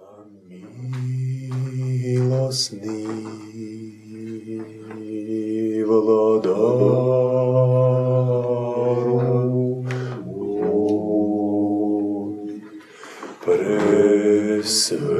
Самилостный владару мой, Пресвятый,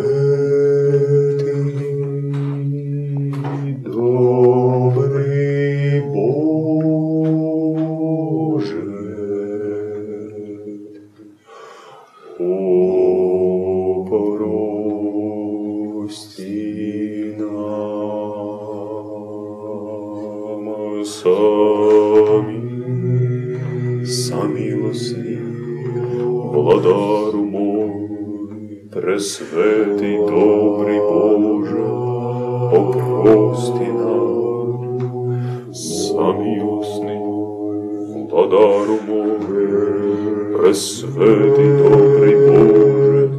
Пресвятий, добрий Боже, опрости нам, самилостний, владару мой, пресвятий, добрий Боже,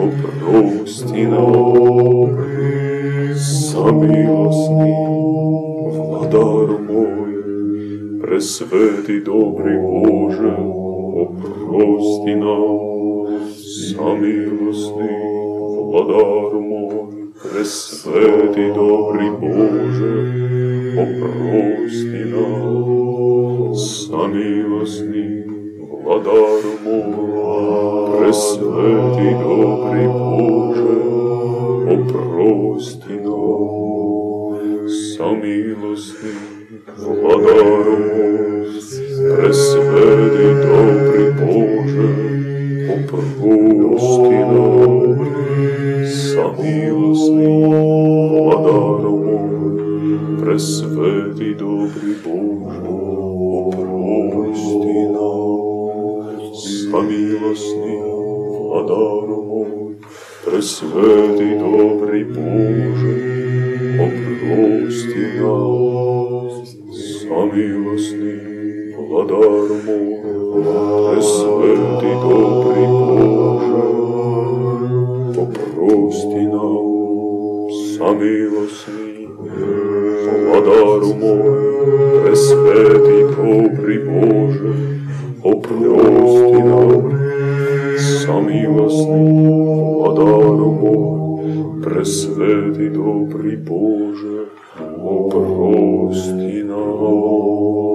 опрости нам, самилостний, владару мой, пресвятий, добрий Боже, опрости нам, самилостний, владару мой, пресвятий, добрий Боже, опрости нам, самилостний, владару мой, пресвятий, добрий Боже, опрости нам, самилостний, владару мой, пресвятий, добрий Боже, опрости нам, самилостний, владару мой, пресвятий, добрий Боже, опрости нам, самилостний, владару мой, пресвятий, добрий Боже, опрости нам, самилостний, владару мой, пресвятий, добрий Боже, опрости нам, самилостний, владару мой, пресвятий, добрий Боже, опрости нам, самилостний, владару мой, пресвятий, добрий Боже, опрости нам.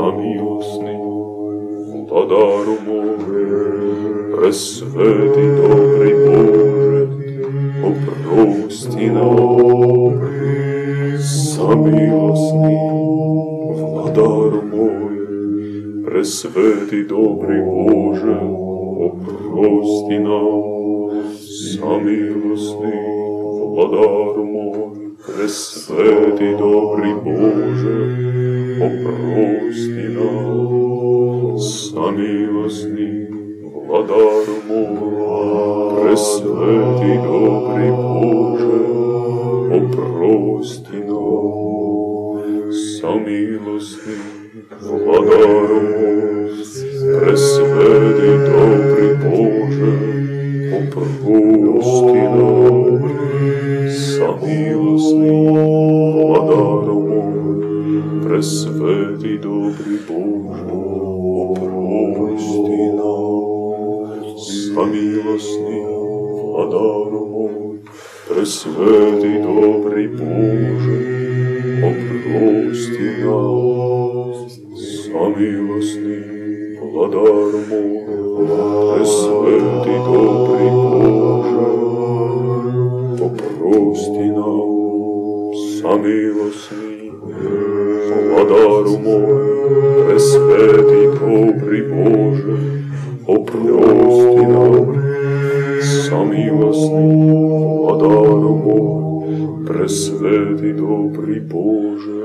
нам, самилостний, владару мой, пресвятий, добрий Боже, опрости нам, самилостний, владару мой, пресвятий, добрий Боже, опрости нам, самилостний, владару мой, пресвятий, добрий Боже, опрости нам, самилостний, владару мой, пресвятий, добрий Боже, опрости нам, самилостний, владару мой, пресвятий, добрий Боже, опрости oprosti nam, samilostni, a daromom, presveti dobri Bože, oprosti nam, samilostni, a daromom, presveti dobri Bože, oprosti nam, samilostni, a daromom, владару мой, пресвятий добрий Боже, опрости нам, самилосний, владару мой, пресвятий добрий Боже,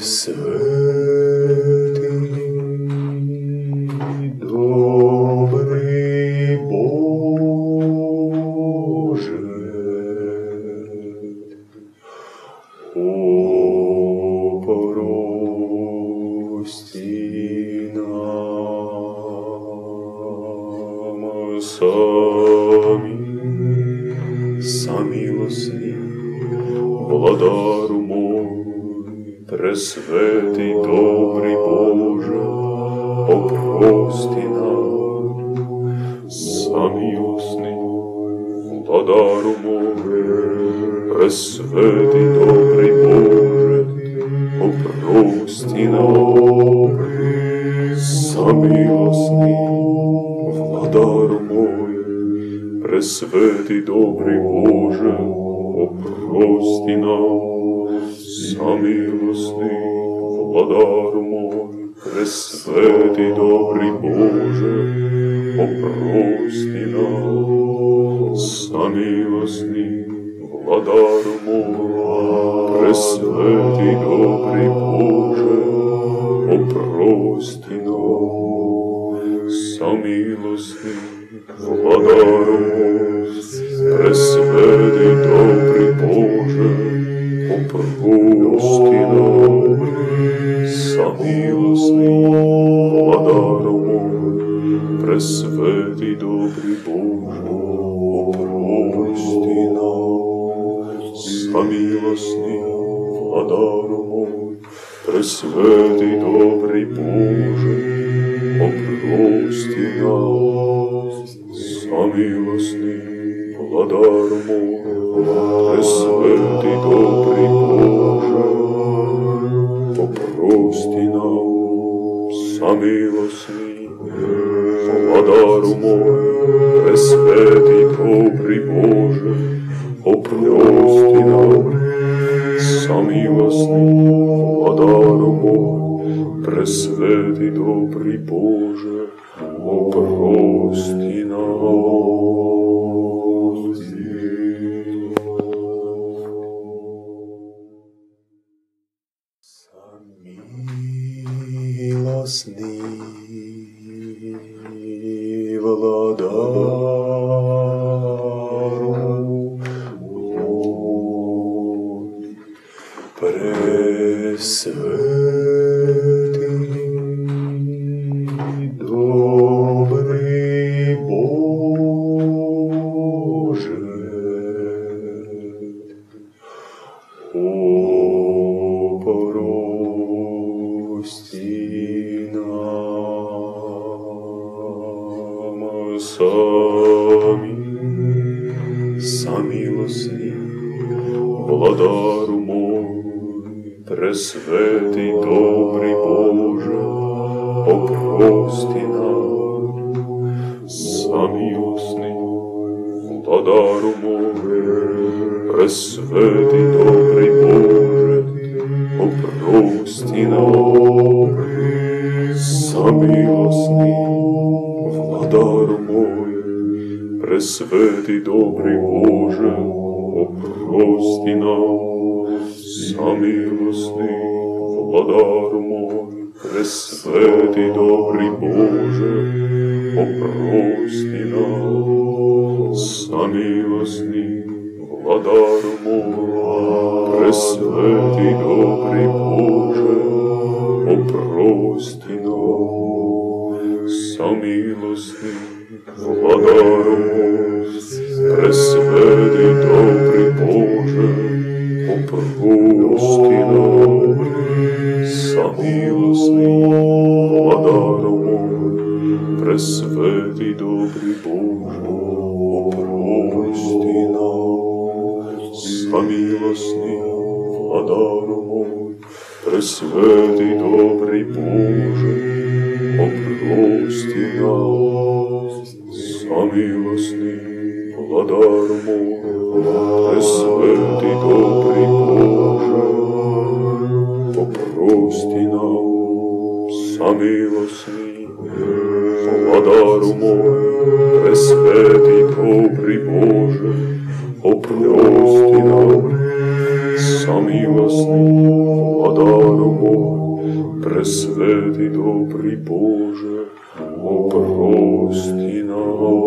Пресвятий, добрий Боже, о, самилостный, владару мой, пресвятий, добрий Боже, опрости нам, самилостный, владару мой, пресвятий, добрий Боже, опрости нам, самилостний, владару мой, пресвятий, добрий Боже, опрости нам, самилостний, владару мой, пресвятий, добрий Боже, опрости нам, самилостний, владару мой, пресвятий, добрий Боже, опрости нам, самилостний, владару мой, Oprosti nam, samilosni, vladaro moj, presveti dobri Bože, oprosti nam, samilosni, vladaro moj, presveti dobri нам, самилостний, владару мой, пресвятий, добрий Боже, опрости нам, самилостний, владару мой, пресвятий, добрий Боже, опрости нам. Самилостный владару мой, Пресвятый, пресвятий, добрий Боже, опрости нам, самилостний, владару мой, пресвятий, добрий Боже, опрости нам, самилостний, владару мой, пресвятий, добрий Боже, опрости нам, Самилостний, владару мой, пресвятий, добрий Боже, опрости нам, самилостний, владару мой, пресвятий, добрий Боже, опрости нам, самилостний, владару мой, нам, самілосний, владару мой, пресвятий добрий Боже, попрости нам, самилосний, владару мой, пресвятий добрий Боже, опрости нам, самилосний, владару мой, пресвятий добрий Боже, oprosti nas.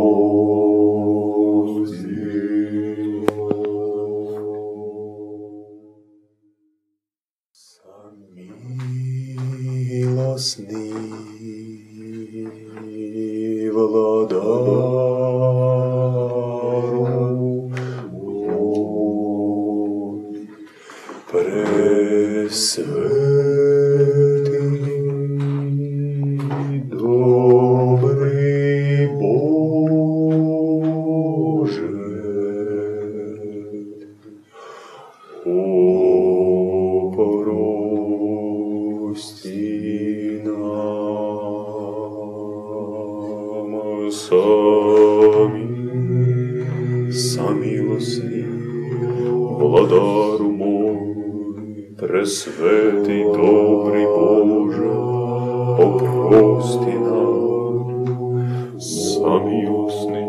самилостный,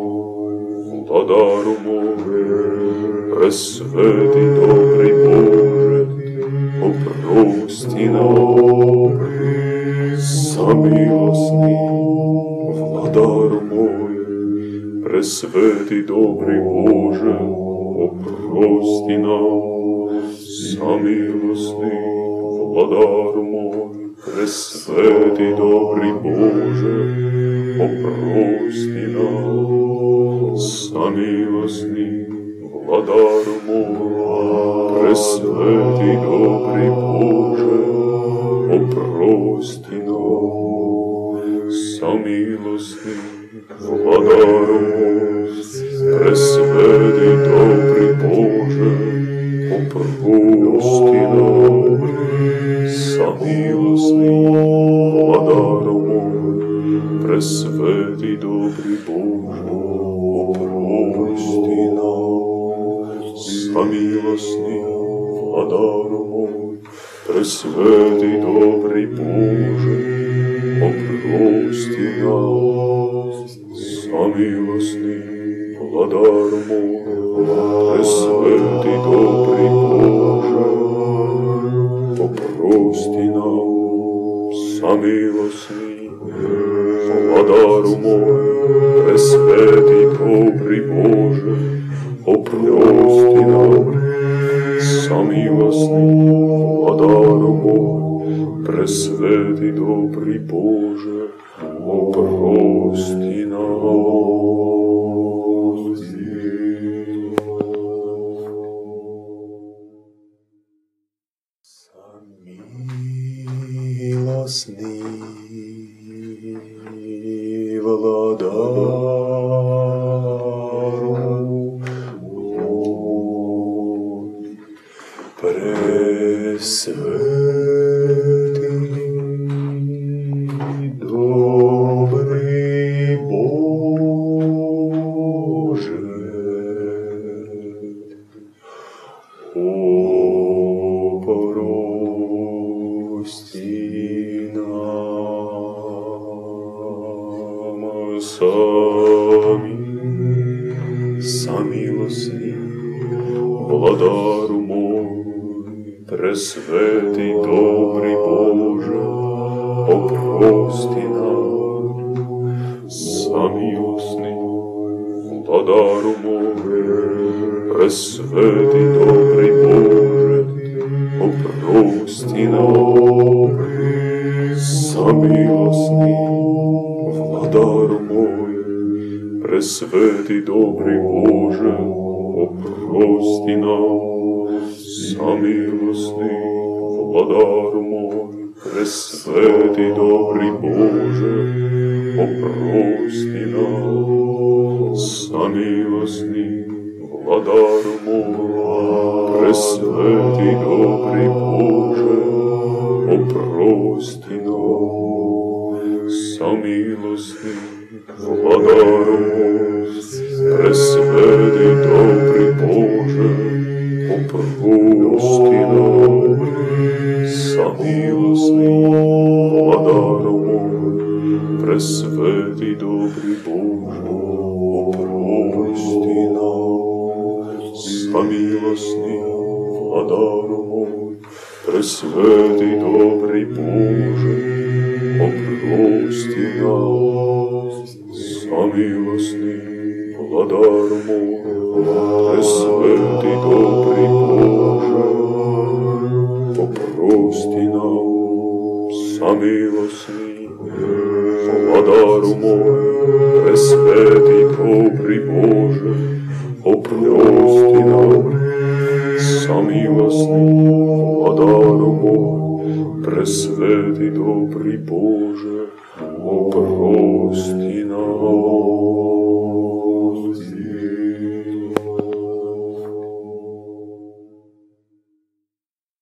владару мой, пресвятий, добрий Боже, опрости нам, самилостний, владару мой, пресвятий, добрий Боже, опрости нам, самилостний, владару мой, пресвятий, добрий Боже, опрости нам, самилостний, владару мой, пресвятий, добрий Боже, опрости нам, самилостний, владару мой, пресвятий, добрий Нам, самилостний, владару мой, пресвятий, добрий Боже, опрости нам, самилостний, владару мой, пресвятий, добрий Боже, опрости нам, самилостний, владару мой, пресвятий, добрий Боже, опрости самилостний, владару мой, пресвятий, добрий Боже, пресвятый, добрый Боже, о, прости нам сами, самилостный, владару мой, пресвятий, добрий Боже, опрости нам, самилостний, владару мой, пресвятий, добрий Боже, опрости нам, самилостний, владару мой, пресвятий, добрий Боже, Опрости нам, самилостний, владару мой, Пресвятий добрий Боже, опрости нам, самилосний владару мой, Пресвятий добрий Боже, опрости нам, самилосний владару мой, Пресвятий добрий Боже, опрости нам, самилосний владару мой, Пресвятий добрий Боже, опрости нам, самилосний владару мой, Пресвятий добрий Боже, опрости нам, самилосний владару мой, Пресвятий добрий Боже, опрости нам, самилосний владару мой, Пресвятий добрий Боже, опрости нам, самилосний владару мой, Пресвятий добрий Боже, опрости нам.